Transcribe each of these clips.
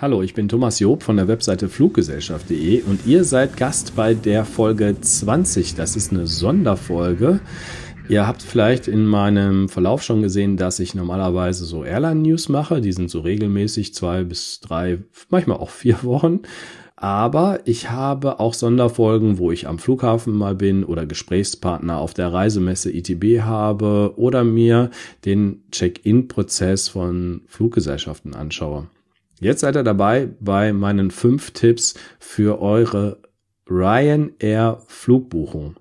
Hallo, ich bin Thomas Job von der Webseite Fluggesellschaft.de und ihr seid Gast bei der Folge 20. Das ist eine Sonderfolge. Ihr habt vielleicht in meinem Verlauf schon gesehen, dass ich normalerweise so Airline-News mache. Die sind so regelmäßig zwei bis drei, manchmal auch vier Wochen. Aber ich habe auch Sonderfolgen, wo ich am Flughafen mal bin oder Gesprächspartner auf der Reisemesse ITB habe oder mir den Check-in-Prozess von Fluggesellschaften anschaue. Jetzt seid ihr dabei bei meinen fünf Tipps für eure Ryanair Flugbuchung.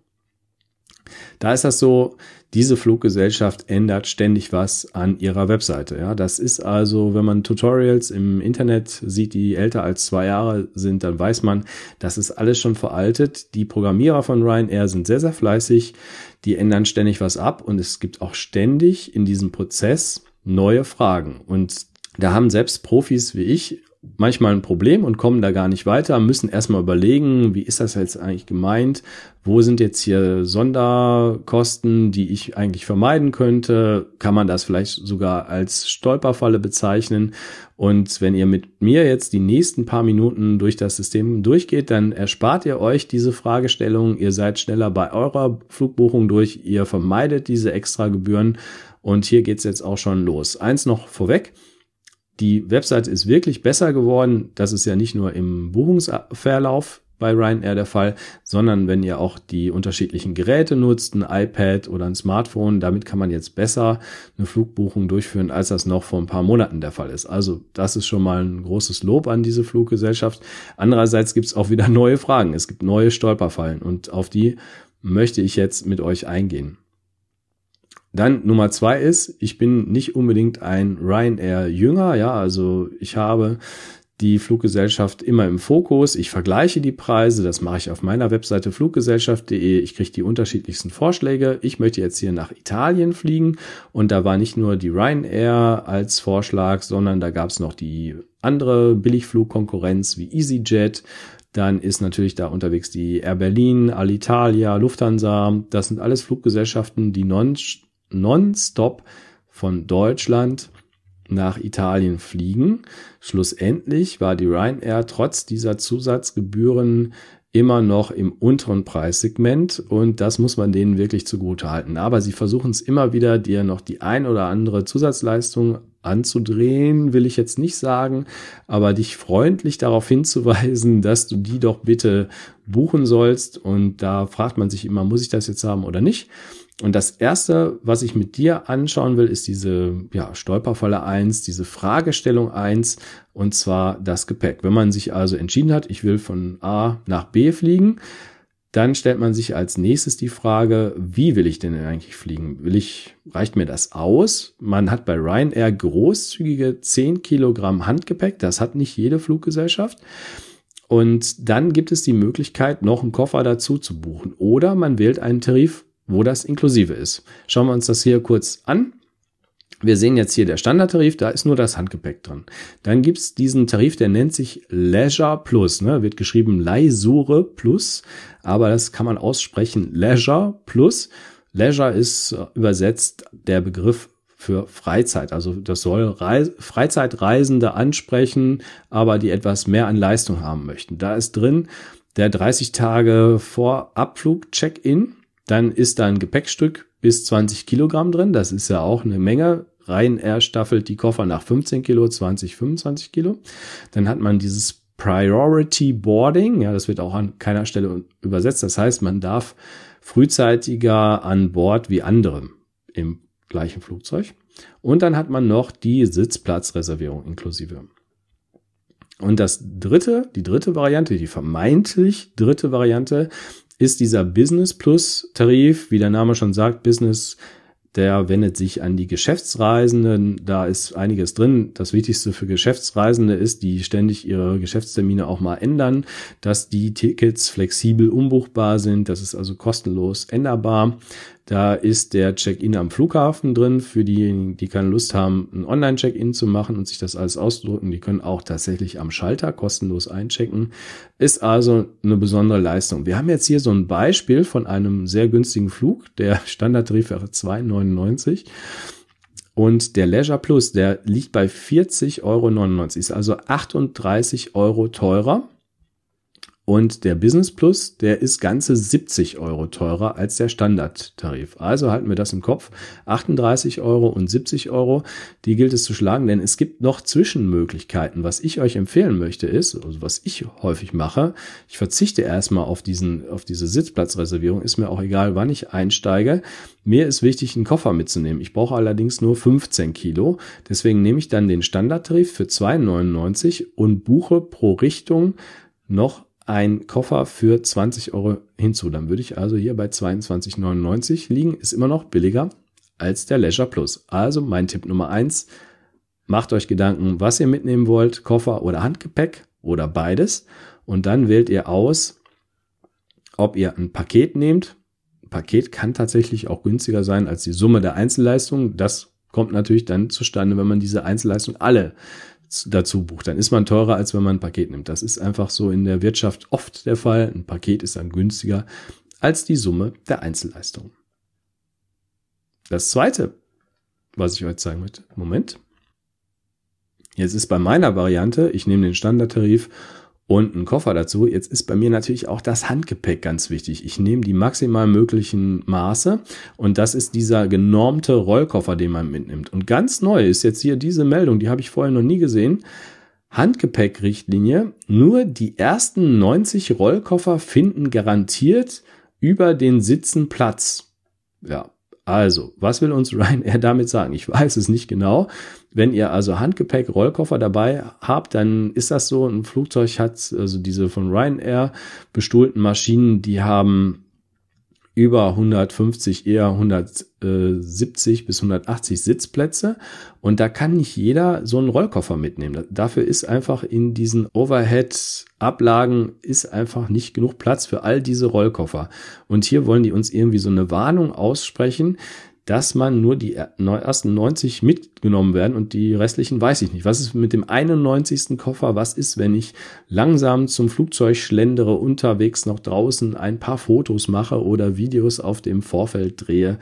Da ist das so, diese Fluggesellschaft ändert ständig was an ihrer Webseite. Ja, das ist also, wenn man Tutorials im Internet sieht, die älter als zwei Jahre sind, dann weiß man, das ist alles schon veraltet. Die Programmierer von Ryanair sind sehr, sehr fleißig. Die ändern ständig was ab und es gibt auch ständig in diesem Prozess neue Fragen. Und da haben selbst Profis wie ich manchmal ein Problem und kommen da gar nicht weiter, müssen erstmal überlegen, wie ist das jetzt eigentlich gemeint? Wo sind jetzt hier Sonderkosten, die ich eigentlich vermeiden könnte? Kann man das vielleicht sogar als Stolperfalle bezeichnen? Und wenn ihr mit mir jetzt die nächsten paar Minuten durch das System durchgeht, dann erspart ihr euch diese Fragestellung. Ihr seid schneller bei eurer Flugbuchung durch. Ihr vermeidet diese extra Gebühren. Und hier geht's jetzt auch schon los. Eins noch vorweg. Die Website ist wirklich besser geworden. Das ist ja nicht nur im Buchungsverlauf bei Ryanair der Fall, sondern wenn ihr auch die unterschiedlichen Geräte nutzt, ein iPad oder ein Smartphone, damit kann man jetzt besser eine Flugbuchung durchführen, als das noch vor ein paar Monaten der Fall ist. Also das ist schon mal ein großes Lob an diese Fluggesellschaft. Andererseits gibt es auch wieder neue Fragen. Es gibt neue Stolperfallen und auf die möchte ich jetzt mit euch eingehen. Dann Nummer zwei ist, ich bin nicht unbedingt ein Ryanair-Jünger, ja, also ich habe die Fluggesellschaft immer im Fokus. Ich vergleiche die Preise, das mache ich auf meiner Webseite fluggesellschaft.de. Ich kriege die unterschiedlichsten Vorschläge. Ich möchte jetzt hier nach Italien fliegen und da war nicht nur die Ryanair als Vorschlag, sondern da gab es noch die andere Billigflugkonkurrenz wie EasyJet. Dann ist natürlich da unterwegs die Air Berlin, Alitalia, Lufthansa. Das sind alles Fluggesellschaften, die non nonstop von Deutschland nach Italien fliegen. Schlussendlich war die Ryanair trotz dieser Zusatzgebühren immer noch im unteren Preissegment und das muss man denen wirklich zugute halten. Aber sie versuchen es immer wieder, dir noch die ein oder andere Zusatzleistung anzudrehen, will ich jetzt nicht sagen, aber dich freundlich darauf hinzuweisen, dass du die doch bitte buchen sollst. Und da fragt man sich immer, muss ich das jetzt haben oder nicht? Und das erste, was ich mit dir anschauen will, ist diese ja, Stolperfalle eins, diese Fragestellung eins, und zwar das Gepäck. Wenn man sich also entschieden hat, ich will von A nach B fliegen, dann stellt man sich als nächstes die Frage, wie will ich denn eigentlich fliegen? Will ich, reicht mir das aus? Man hat bei Ryanair großzügige 10 Kilogramm Handgepäck. Das hat nicht jede Fluggesellschaft. Und dann gibt es die Möglichkeit, noch einen Koffer dazu zu buchen. Oder man wählt einen Tarif wo das inklusive ist. Schauen wir uns das hier kurz an. Wir sehen jetzt hier der Standardtarif, da ist nur das Handgepäck drin. Dann gibt's diesen Tarif, der nennt sich Leisure Plus, ne? wird geschrieben Leisure Plus, aber das kann man aussprechen Leisure Plus. Leisure ist übersetzt der Begriff für Freizeit. Also das soll Reis Freizeitreisende ansprechen, aber die etwas mehr an Leistung haben möchten. Da ist drin der 30 Tage vor Abflug Check-in dann ist da ein Gepäckstück bis 20 Kilogramm drin. Das ist ja auch eine Menge. Rein er staffelt die Koffer nach 15 Kilo, 20, 25 Kilo. Dann hat man dieses Priority Boarding. Ja, das wird auch an keiner Stelle übersetzt. Das heißt, man darf frühzeitiger an Bord wie andere im gleichen Flugzeug. Und dann hat man noch die Sitzplatzreservierung inklusive. Und das dritte, die dritte Variante, die vermeintlich dritte Variante ist dieser Business Plus Tarif, wie der Name schon sagt, Business, der wendet sich an die Geschäftsreisenden. Da ist einiges drin. Das Wichtigste für Geschäftsreisende ist, die ständig ihre Geschäftstermine auch mal ändern, dass die Tickets flexibel umbuchbar sind. Das ist also kostenlos änderbar. Da ist der Check-in am Flughafen drin für diejenigen, die keine Lust haben, ein Online-Check-in zu machen und sich das alles auszudrücken. Die können auch tatsächlich am Schalter kostenlos einchecken. Ist also eine besondere Leistung. Wir haben jetzt hier so ein Beispiel von einem sehr günstigen Flug. Der Standardtarif wäre 2,99. Und der Leisure Plus, der liegt bei 40,99 Euro, ist also 38 Euro teurer. Und der Business Plus, der ist ganze 70 Euro teurer als der Standardtarif. Also halten wir das im Kopf. 38 Euro und 70 Euro, die gilt es zu schlagen, denn es gibt noch Zwischenmöglichkeiten. Was ich euch empfehlen möchte ist, also was ich häufig mache, ich verzichte erstmal auf diesen, auf diese Sitzplatzreservierung, ist mir auch egal, wann ich einsteige. Mir ist wichtig, einen Koffer mitzunehmen. Ich brauche allerdings nur 15 Kilo. Deswegen nehme ich dann den Standardtarif für 2,99 und buche pro Richtung noch ein Koffer für 20 Euro hinzu. Dann würde ich also hier bei 22,99 liegen. Ist immer noch billiger als der Leisure Plus. Also mein Tipp Nummer eins: Macht euch Gedanken, was ihr mitnehmen wollt, Koffer oder Handgepäck oder beides. Und dann wählt ihr aus, ob ihr ein Paket nehmt. Ein Paket kann tatsächlich auch günstiger sein als die Summe der Einzelleistungen. Das kommt natürlich dann zustande, wenn man diese Einzelleistungen alle dazu bucht, dann ist man teurer, als wenn man ein Paket nimmt. Das ist einfach so in der Wirtschaft oft der Fall. Ein Paket ist dann günstiger als die Summe der Einzelleistungen. Das zweite, was ich euch zeigen möchte, Moment. Jetzt ist bei meiner Variante, ich nehme den Standardtarif und einen Koffer dazu. Jetzt ist bei mir natürlich auch das Handgepäck ganz wichtig. Ich nehme die maximal möglichen Maße und das ist dieser genormte Rollkoffer, den man mitnimmt. Und ganz neu ist jetzt hier diese Meldung, die habe ich vorher noch nie gesehen. Handgepäckrichtlinie. Nur die ersten 90 Rollkoffer finden garantiert über den Sitzen Platz. Ja, also, was will uns Ryanair damit sagen? Ich weiß es nicht genau. Wenn ihr also Handgepäck, Rollkoffer dabei habt, dann ist das so. Ein Flugzeug hat, also diese von Ryanair bestuhlten Maschinen, die haben über 150, eher 170 bis 180 Sitzplätze. Und da kann nicht jeder so einen Rollkoffer mitnehmen. Dafür ist einfach in diesen Overhead-Ablagen ist einfach nicht genug Platz für all diese Rollkoffer. Und hier wollen die uns irgendwie so eine Warnung aussprechen, dass man nur die ersten 90 mitgenommen werden und die restlichen weiß ich nicht. Was ist mit dem 91. Koffer? Was ist, wenn ich langsam zum Flugzeug schlendere, unterwegs noch draußen ein paar Fotos mache oder Videos auf dem Vorfeld drehe?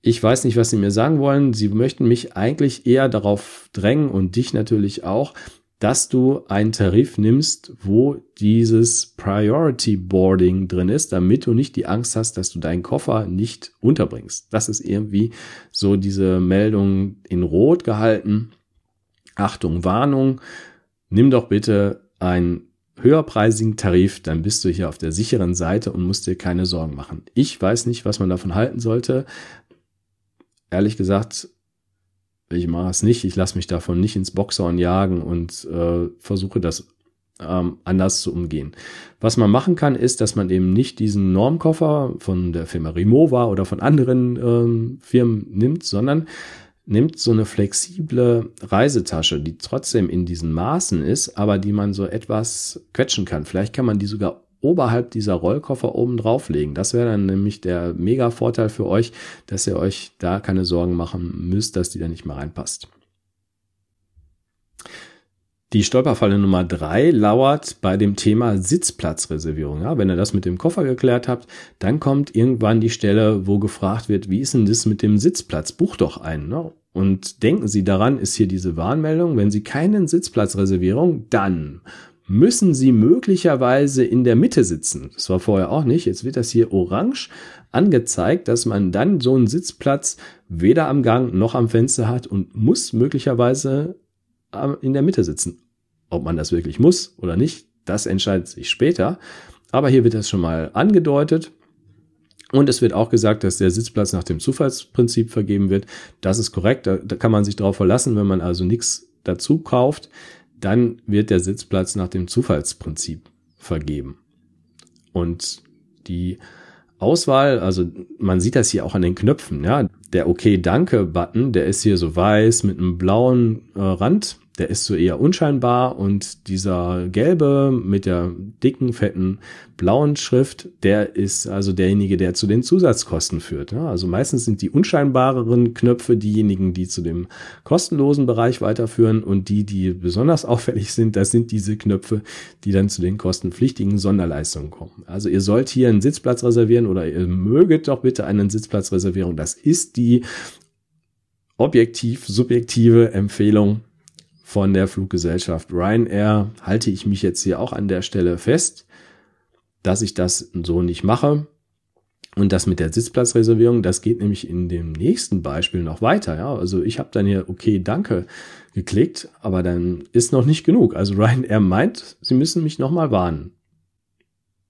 Ich weiß nicht, was Sie mir sagen wollen. Sie möchten mich eigentlich eher darauf drängen und dich natürlich auch, dass du einen Tarif nimmst, wo dieses Priority Boarding drin ist, damit du nicht die Angst hast, dass du deinen Koffer nicht unterbringst. Das ist irgendwie so diese Meldung in Rot gehalten. Achtung, Warnung. Nimm doch bitte einen höherpreisigen Tarif, dann bist du hier auf der sicheren Seite und musst dir keine Sorgen machen. Ich weiß nicht, was man davon halten sollte. Ehrlich gesagt, ich mache es nicht, ich lasse mich davon nicht ins Boxhorn jagen und äh, versuche das ähm, anders zu umgehen. Was man machen kann, ist, dass man eben nicht diesen Normkoffer von der Firma Remova oder von anderen ähm, Firmen nimmt, sondern nimmt so eine flexible Reisetasche, die trotzdem in diesen Maßen ist, aber die man so etwas quetschen kann. Vielleicht kann man die sogar oberhalb dieser Rollkoffer oben drauflegen. Das wäre dann nämlich der mega Vorteil für euch, dass ihr euch da keine Sorgen machen müsst, dass die da nicht mehr reinpasst. Die Stolperfalle Nummer drei lauert bei dem Thema Sitzplatzreservierung. Ja, wenn ihr das mit dem Koffer geklärt habt, dann kommt irgendwann die Stelle, wo gefragt wird, wie ist denn das mit dem Sitzplatz? Buch doch einen. Ne? Und denken Sie daran, ist hier diese Warnmeldung, wenn Sie keinen Sitzplatzreservierung, dann müssen sie möglicherweise in der Mitte sitzen. Das war vorher auch nicht. Jetzt wird das hier orange angezeigt, dass man dann so einen Sitzplatz weder am Gang noch am Fenster hat und muss möglicherweise in der Mitte sitzen. Ob man das wirklich muss oder nicht, das entscheidet sich später. Aber hier wird das schon mal angedeutet. Und es wird auch gesagt, dass der Sitzplatz nach dem Zufallsprinzip vergeben wird. Das ist korrekt. Da, da kann man sich drauf verlassen, wenn man also nichts dazu kauft dann wird der Sitzplatz nach dem Zufallsprinzip vergeben. Und die Auswahl, also man sieht das hier auch an den Knöpfen, ja. Der Okay Danke Button, der ist hier so weiß mit einem blauen äh, Rand der ist so eher unscheinbar und dieser gelbe mit der dicken, fetten, blauen Schrift, der ist also derjenige, der zu den Zusatzkosten führt. Also meistens sind die unscheinbareren Knöpfe diejenigen, die zu dem kostenlosen Bereich weiterführen und die, die besonders auffällig sind, das sind diese Knöpfe, die dann zu den kostenpflichtigen Sonderleistungen kommen. Also ihr sollt hier einen Sitzplatz reservieren oder ihr möget doch bitte einen Sitzplatz reservieren. Das ist die objektiv subjektive Empfehlung von der Fluggesellschaft Ryanair halte ich mich jetzt hier auch an der Stelle fest, dass ich das so nicht mache. Und das mit der Sitzplatzreservierung, das geht nämlich in dem nächsten Beispiel noch weiter. Ja, also ich habe dann hier okay, danke geklickt, aber dann ist noch nicht genug. Also Ryanair meint, sie müssen mich nochmal warnen.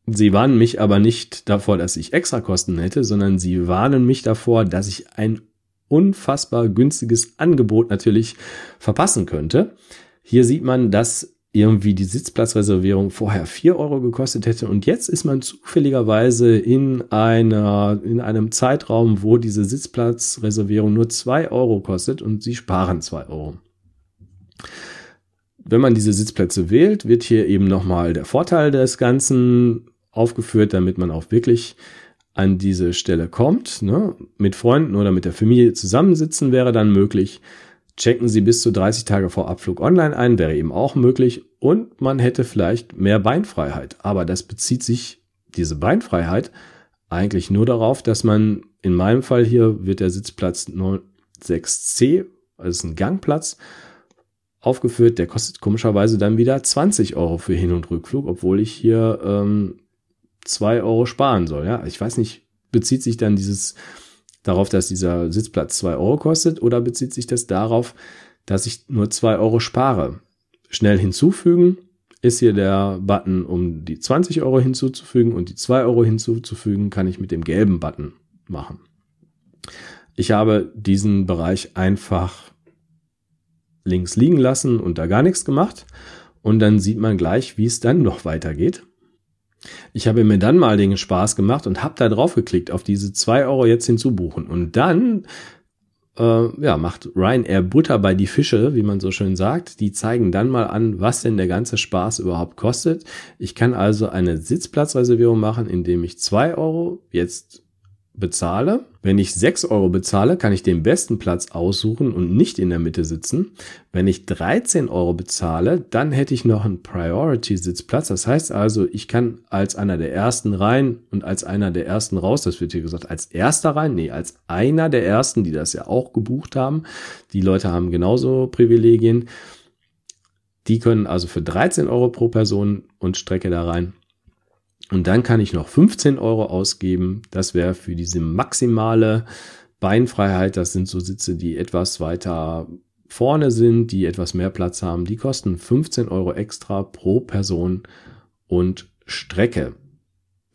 Sie warnen mich aber nicht davor, dass ich extra Kosten hätte, sondern sie warnen mich davor, dass ich ein unfassbar günstiges Angebot natürlich verpassen könnte. Hier sieht man, dass irgendwie die Sitzplatzreservierung vorher vier Euro gekostet hätte und jetzt ist man zufälligerweise in einer, in einem Zeitraum, wo diese Sitzplatzreservierung nur zwei Euro kostet und sie sparen zwei Euro. Wenn man diese Sitzplätze wählt, wird hier eben nochmal der Vorteil des Ganzen aufgeführt, damit man auch wirklich an diese Stelle kommt. Ne? Mit Freunden oder mit der Familie zusammensitzen wäre dann möglich. Checken Sie bis zu 30 Tage vor Abflug online ein, wäre eben auch möglich. Und man hätte vielleicht mehr Beinfreiheit. Aber das bezieht sich, diese Beinfreiheit, eigentlich nur darauf, dass man, in meinem Fall hier wird der Sitzplatz 6C, also ein Gangplatz, aufgeführt. Der kostet komischerweise dann wieder 20 Euro für Hin- und Rückflug, obwohl ich hier ähm, zwei Euro sparen soll. Ja, ich weiß nicht, bezieht sich dann dieses darauf, dass dieser Sitzplatz zwei Euro kostet oder bezieht sich das darauf, dass ich nur zwei Euro spare? Schnell hinzufügen ist hier der Button, um die 20 Euro hinzuzufügen und die zwei Euro hinzuzufügen, kann ich mit dem gelben Button machen. Ich habe diesen Bereich einfach links liegen lassen und da gar nichts gemacht. Und dann sieht man gleich, wie es dann noch weitergeht. Ich habe mir dann mal den Spaß gemacht und habe da drauf geklickt, auf diese zwei Euro jetzt hinzubuchen. Und dann äh, ja, macht Ryanair Butter bei die Fische, wie man so schön sagt. Die zeigen dann mal an, was denn der ganze Spaß überhaupt kostet. Ich kann also eine Sitzplatzreservierung machen, indem ich zwei Euro jetzt bezahle. Wenn ich 6 Euro bezahle, kann ich den besten Platz aussuchen und nicht in der Mitte sitzen. Wenn ich 13 Euro bezahle, dann hätte ich noch einen Priority-Sitzplatz. Das heißt also, ich kann als einer der ersten rein und als einer der ersten raus, das wird hier gesagt, als erster rein, nee, als einer der ersten, die das ja auch gebucht haben. Die Leute haben genauso Privilegien. Die können also für 13 Euro pro Person und Strecke da rein. Und dann kann ich noch 15 Euro ausgeben. Das wäre für diese maximale Beinfreiheit. Das sind so Sitze, die etwas weiter vorne sind, die etwas mehr Platz haben. Die kosten 15 Euro extra pro Person und Strecke.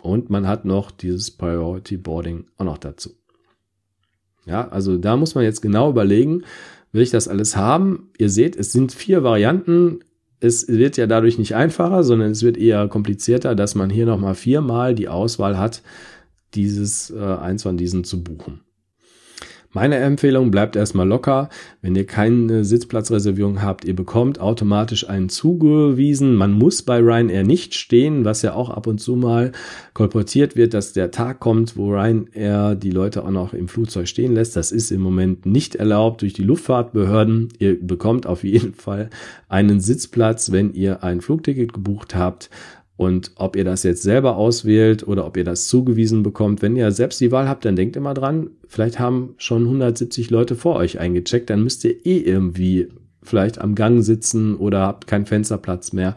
Und man hat noch dieses Priority Boarding auch noch dazu. Ja, also da muss man jetzt genau überlegen, will ich das alles haben? Ihr seht, es sind vier Varianten es wird ja dadurch nicht einfacher, sondern es wird eher komplizierter, dass man hier nochmal viermal die Auswahl hat, dieses äh, eins von diesen zu buchen. Meine Empfehlung bleibt erstmal locker. Wenn ihr keine Sitzplatzreservierung habt, ihr bekommt automatisch einen zugewiesen. Man muss bei Ryanair nicht stehen, was ja auch ab und zu mal kolportiert wird, dass der Tag kommt, wo Ryanair die Leute auch noch im Flugzeug stehen lässt. Das ist im Moment nicht erlaubt durch die Luftfahrtbehörden. Ihr bekommt auf jeden Fall einen Sitzplatz, wenn ihr ein Flugticket gebucht habt. Und ob ihr das jetzt selber auswählt oder ob ihr das zugewiesen bekommt, wenn ihr selbst die Wahl habt, dann denkt immer dran, vielleicht haben schon 170 Leute vor euch eingecheckt, dann müsst ihr eh irgendwie vielleicht am Gang sitzen oder habt keinen Fensterplatz mehr.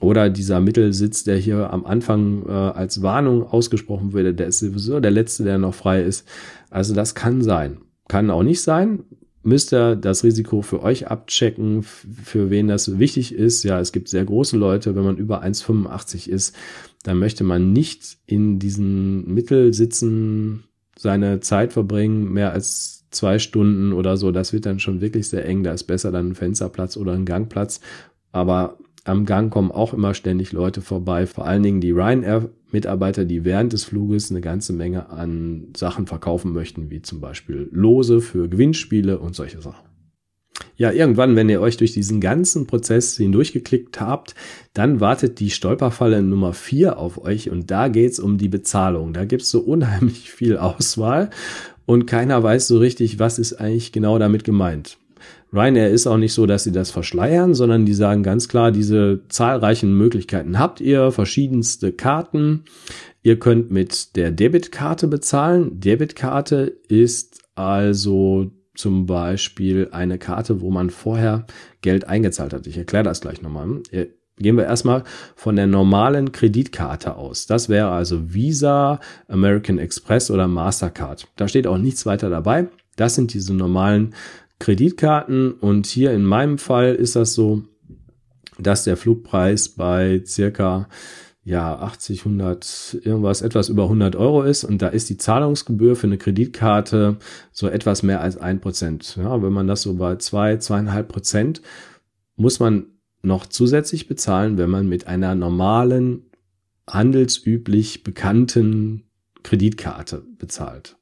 Oder dieser Mittelsitz, der hier am Anfang äh, als Warnung ausgesprochen wurde, der ist sowieso der letzte, der noch frei ist. Also das kann sein. Kann auch nicht sein müsst ihr das Risiko für euch abchecken, für wen das wichtig ist. Ja, es gibt sehr große Leute, wenn man über 1,85 ist, dann möchte man nicht in diesen Mittelsitzen seine Zeit verbringen, mehr als zwei Stunden oder so. Das wird dann schon wirklich sehr eng. Da ist besser dann ein Fensterplatz oder ein Gangplatz. Aber am Gang kommen auch immer ständig Leute vorbei, vor allen Dingen die Ryanair-Mitarbeiter, die während des Fluges eine ganze Menge an Sachen verkaufen möchten, wie zum Beispiel Lose für Gewinnspiele und solche Sachen. Ja, irgendwann, wenn ihr euch durch diesen ganzen Prozess hindurchgeklickt habt, dann wartet die Stolperfalle Nummer vier auf euch und da geht's um die Bezahlung. Da gibt's so unheimlich viel Auswahl und keiner weiß so richtig, was ist eigentlich genau damit gemeint. Ryanair ist auch nicht so, dass sie das verschleiern, sondern die sagen ganz klar, diese zahlreichen Möglichkeiten habt ihr, verschiedenste Karten. Ihr könnt mit der Debitkarte bezahlen. Debitkarte ist also zum Beispiel eine Karte, wo man vorher Geld eingezahlt hat. Ich erkläre das gleich nochmal. Gehen wir erstmal von der normalen Kreditkarte aus. Das wäre also Visa, American Express oder Mastercard. Da steht auch nichts weiter dabei. Das sind diese normalen Kreditkarten und hier in meinem Fall ist das so, dass der Flugpreis bei circa ja 80, 100, irgendwas, etwas über 100 Euro ist und da ist die Zahlungsgebühr für eine Kreditkarte so etwas mehr als ein Prozent. Ja, wenn man das so bei zwei, zweieinhalb Prozent muss man noch zusätzlich bezahlen, wenn man mit einer normalen, handelsüblich bekannten Kreditkarte bezahlt.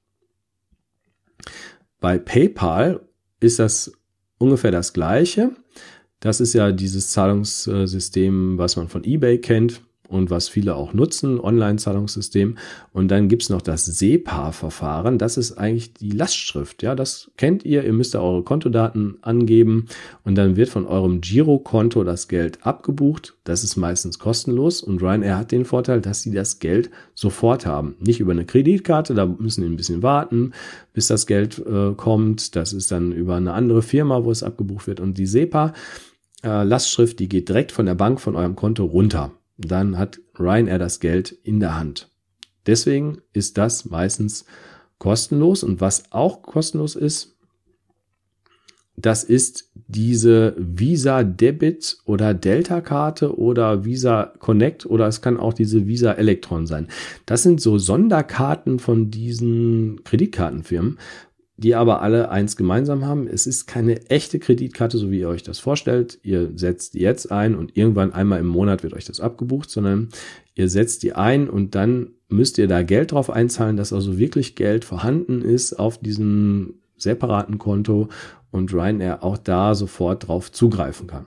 Bei PayPal ist das ungefähr das gleiche. Das ist ja dieses Zahlungssystem, was man von eBay kennt und was viele auch nutzen, Online-Zahlungssystem. Und dann gibt's noch das SEPA-Verfahren. Das ist eigentlich die Lastschrift. Ja, das kennt ihr. Ihr müsst da eure Kontodaten angeben und dann wird von eurem Girokonto das Geld abgebucht. Das ist meistens kostenlos und Ryanair hat den Vorteil, dass sie das Geld sofort haben. Nicht über eine Kreditkarte, da müssen sie ein bisschen warten, bis das Geld äh, kommt. Das ist dann über eine andere Firma, wo es abgebucht wird. Und die SEPA, äh, Lastschrift, die geht direkt von der Bank von eurem Konto runter dann hat Ryanair das Geld in der Hand. Deswegen ist das meistens kostenlos und was auch kostenlos ist, das ist diese Visa Debit oder Delta Karte oder Visa Connect oder es kann auch diese Visa Electron sein. Das sind so Sonderkarten von diesen Kreditkartenfirmen, die aber alle eins gemeinsam haben. Es ist keine echte Kreditkarte, so wie ihr euch das vorstellt. Ihr setzt die jetzt ein und irgendwann einmal im Monat wird euch das abgebucht, sondern ihr setzt die ein und dann müsst ihr da Geld drauf einzahlen, dass also wirklich Geld vorhanden ist auf diesem separaten Konto und Ryanair auch da sofort drauf zugreifen kann.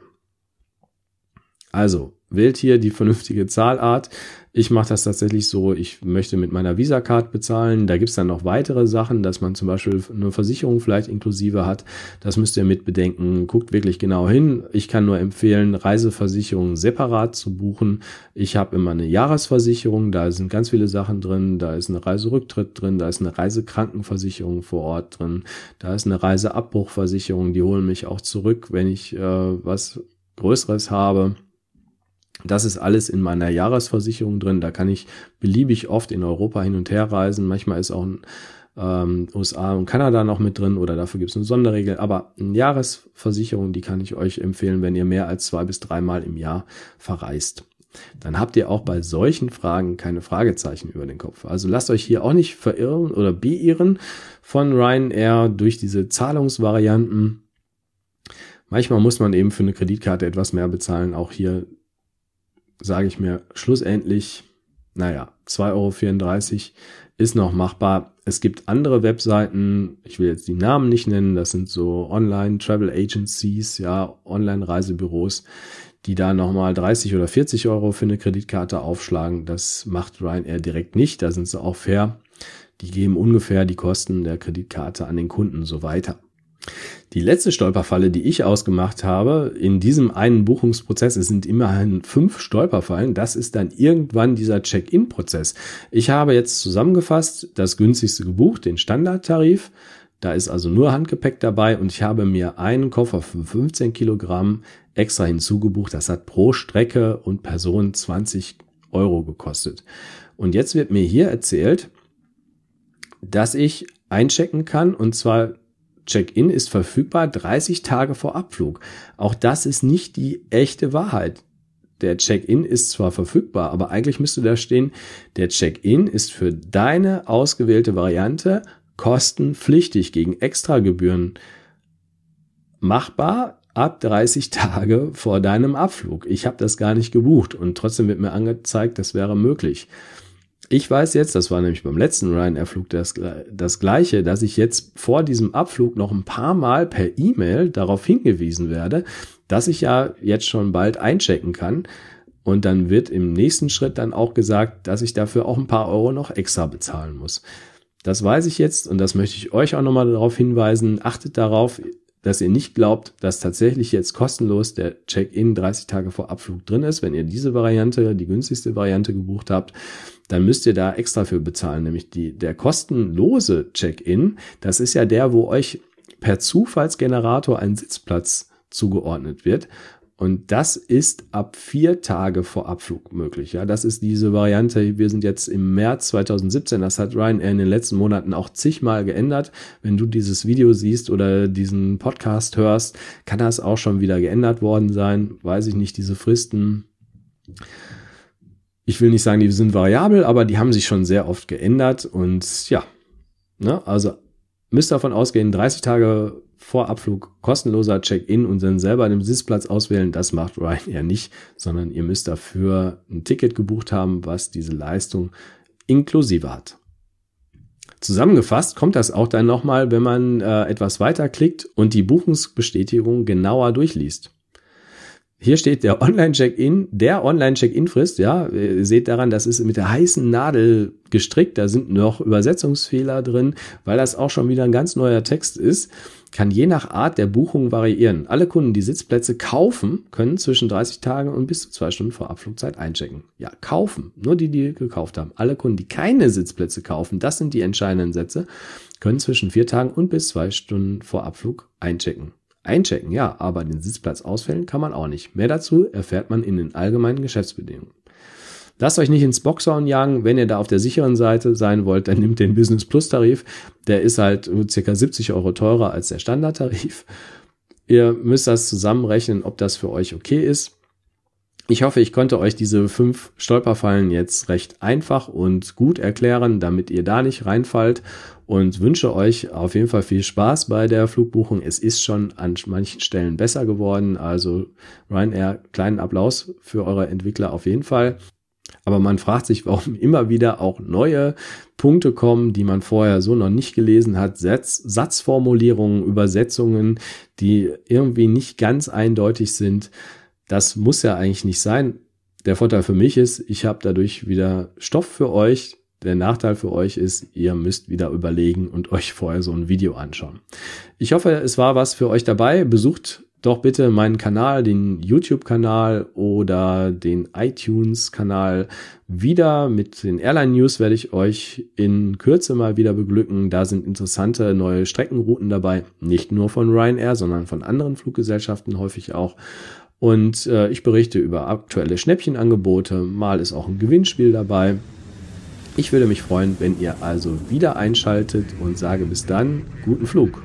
Also, wählt hier die vernünftige Zahlart. Ich mache das tatsächlich so, ich möchte mit meiner Visa-Card bezahlen. Da gibt's dann noch weitere Sachen, dass man zum Beispiel eine Versicherung vielleicht inklusive hat. Das müsst ihr mit bedenken. Guckt wirklich genau hin. Ich kann nur empfehlen, Reiseversicherungen separat zu buchen. Ich habe immer eine Jahresversicherung, da sind ganz viele Sachen drin. Da ist eine Reiserücktritt drin, da ist eine Reisekrankenversicherung vor Ort drin, da ist eine Reiseabbruchversicherung, die holen mich auch zurück, wenn ich äh, was Größeres habe. Das ist alles in meiner Jahresversicherung drin. Da kann ich beliebig oft in Europa hin und her reisen. Manchmal ist auch ein ähm, USA und Kanada noch mit drin oder dafür gibt es eine Sonderregel. Aber eine Jahresversicherung, die kann ich euch empfehlen, wenn ihr mehr als zwei bis dreimal im Jahr verreist. Dann habt ihr auch bei solchen Fragen keine Fragezeichen über den Kopf. Also lasst euch hier auch nicht verirren oder beirren von Ryanair durch diese Zahlungsvarianten. Manchmal muss man eben für eine Kreditkarte etwas mehr bezahlen. Auch hier sage ich mir schlussendlich, naja, 2,34 Euro ist noch machbar. Es gibt andere Webseiten, ich will jetzt die Namen nicht nennen, das sind so Online-Travel Agencies, ja, Online-Reisebüros, die da nochmal 30 oder 40 Euro für eine Kreditkarte aufschlagen. Das macht Ryanair direkt nicht, da sind sie auch fair. Die geben ungefähr die Kosten der Kreditkarte an den Kunden so weiter. Die letzte Stolperfalle, die ich ausgemacht habe, in diesem einen Buchungsprozess, es sind immerhin fünf Stolperfallen, das ist dann irgendwann dieser Check-in-Prozess. Ich habe jetzt zusammengefasst das günstigste gebucht, den Standardtarif. Da ist also nur Handgepäck dabei und ich habe mir einen Koffer für 15 Kilogramm extra hinzugebucht. Das hat pro Strecke und Person 20 Euro gekostet. Und jetzt wird mir hier erzählt, dass ich einchecken kann und zwar Check-in ist verfügbar 30 Tage vor Abflug. Auch das ist nicht die echte Wahrheit. Der Check-in ist zwar verfügbar, aber eigentlich müsste da stehen, der Check-in ist für deine ausgewählte Variante kostenpflichtig gegen Extragebühren machbar ab 30 Tage vor deinem Abflug. Ich habe das gar nicht gebucht und trotzdem wird mir angezeigt, das wäre möglich. Ich weiß jetzt, das war nämlich beim letzten Ryanair-Flug das, das gleiche, dass ich jetzt vor diesem Abflug noch ein paar Mal per E-Mail darauf hingewiesen werde, dass ich ja jetzt schon bald einchecken kann. Und dann wird im nächsten Schritt dann auch gesagt, dass ich dafür auch ein paar Euro noch extra bezahlen muss. Das weiß ich jetzt und das möchte ich euch auch nochmal darauf hinweisen. Achtet darauf, dass ihr nicht glaubt, dass tatsächlich jetzt kostenlos der Check-in 30 Tage vor Abflug drin ist. Wenn ihr diese Variante, die günstigste Variante gebucht habt, dann müsst ihr da extra für bezahlen. Nämlich die, der kostenlose Check-in, das ist ja der, wo euch per Zufallsgenerator ein Sitzplatz zugeordnet wird. Und das ist ab vier Tage vor Abflug möglich. Ja, das ist diese Variante. Wir sind jetzt im März 2017. Das hat Ryanair in den letzten Monaten auch zigmal geändert. Wenn du dieses Video siehst oder diesen Podcast hörst, kann das auch schon wieder geändert worden sein. Weiß ich nicht, diese Fristen. Ich will nicht sagen, die sind variabel, aber die haben sich schon sehr oft geändert. Und ja, ne, also müsst davon ausgehen, 30 Tage vor Abflug kostenloser Check-in und dann selber den Sitzplatz auswählen. Das macht Ryanair nicht, sondern ihr müsst dafür ein Ticket gebucht haben, was diese Leistung inklusive hat. Zusammengefasst kommt das auch dann nochmal, wenn man äh, etwas weiter klickt und die Buchungsbestätigung genauer durchliest. Hier steht der Online-Check-In, der Online-Check-In-Frist, ja, ihr seht daran, das ist mit der heißen Nadel gestrickt, da sind noch Übersetzungsfehler drin, weil das auch schon wieder ein ganz neuer Text ist, kann je nach Art der Buchung variieren. Alle Kunden, die Sitzplätze kaufen, können zwischen 30 Tagen und bis zu zwei Stunden vor Abflugzeit einchecken. Ja, kaufen, nur die, die gekauft haben. Alle Kunden, die keine Sitzplätze kaufen, das sind die entscheidenden Sätze, können zwischen vier Tagen und bis zwei Stunden vor Abflug einchecken. Einchecken, ja, aber den Sitzplatz ausfällen kann man auch nicht. Mehr dazu erfährt man in den allgemeinen Geschäftsbedingungen. Lasst euch nicht ins Boxhorn jagen. Wenn ihr da auf der sicheren Seite sein wollt, dann nehmt den Business Plus Tarif. Der ist halt circa 70 Euro teurer als der Standardtarif. Ihr müsst das zusammenrechnen, ob das für euch okay ist. Ich hoffe, ich konnte euch diese fünf Stolperfallen jetzt recht einfach und gut erklären, damit ihr da nicht reinfallt und wünsche euch auf jeden Fall viel Spaß bei der Flugbuchung. Es ist schon an manchen Stellen besser geworden. Also Ryanair, kleinen Applaus für eure Entwickler auf jeden Fall. Aber man fragt sich, warum immer wieder auch neue Punkte kommen, die man vorher so noch nicht gelesen hat. Satz, Satzformulierungen, Übersetzungen, die irgendwie nicht ganz eindeutig sind. Das muss ja eigentlich nicht sein. Der Vorteil für mich ist, ich habe dadurch wieder Stoff für euch. Der Nachteil für euch ist, ihr müsst wieder überlegen und euch vorher so ein Video anschauen. Ich hoffe, es war was für euch dabei. Besucht doch bitte meinen Kanal, den YouTube-Kanal oder den iTunes-Kanal wieder. Mit den Airline-News werde ich euch in Kürze mal wieder beglücken. Da sind interessante neue Streckenrouten dabei. Nicht nur von Ryanair, sondern von anderen Fluggesellschaften häufig auch. Und äh, ich berichte über aktuelle Schnäppchenangebote. Mal ist auch ein Gewinnspiel dabei. Ich würde mich freuen, wenn ihr also wieder einschaltet und sage bis dann, guten Flug.